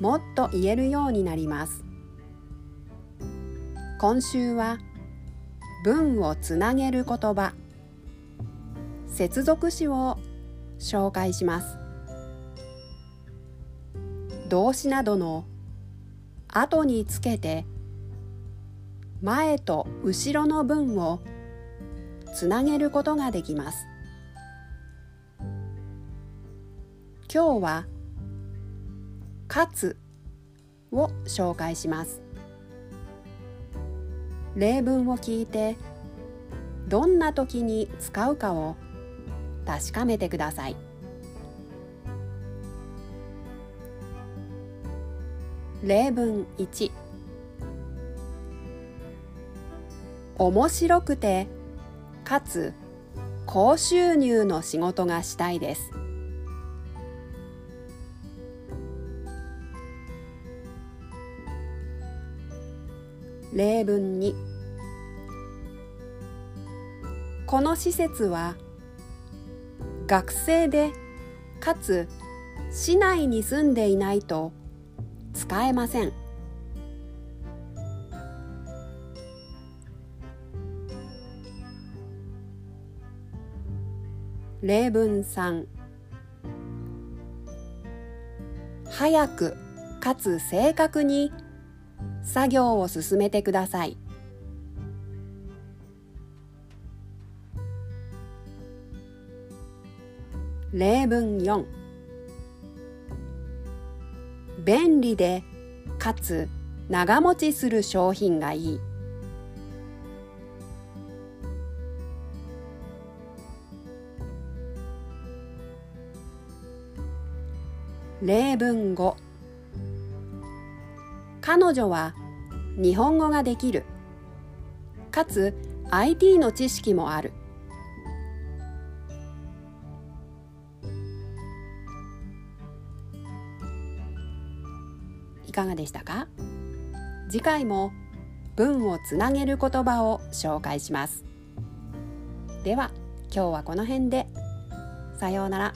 もっと言えるようになります。今週は文をつなげる言葉。接続詞を紹介します。動詞などの後につけて前と後ろの文をつなげることができます。今日は「かつ」を紹介します。例文を聞いてどんな時に使うかを確かめてください。例文1面白くてかつ高収入の仕事がしたいです。例文2この施設は学生でかつ市内に住んでいないと使えません。例文3早くかつ正確に作業を進めてください。例文4便利でかつ長持ちする商品がいい。例文5彼女は日本語ができる。かつ IT の知識もある。いかがでしたか？次回も文をつなげる言葉を紹介します。では今日はこの辺で。さようなら。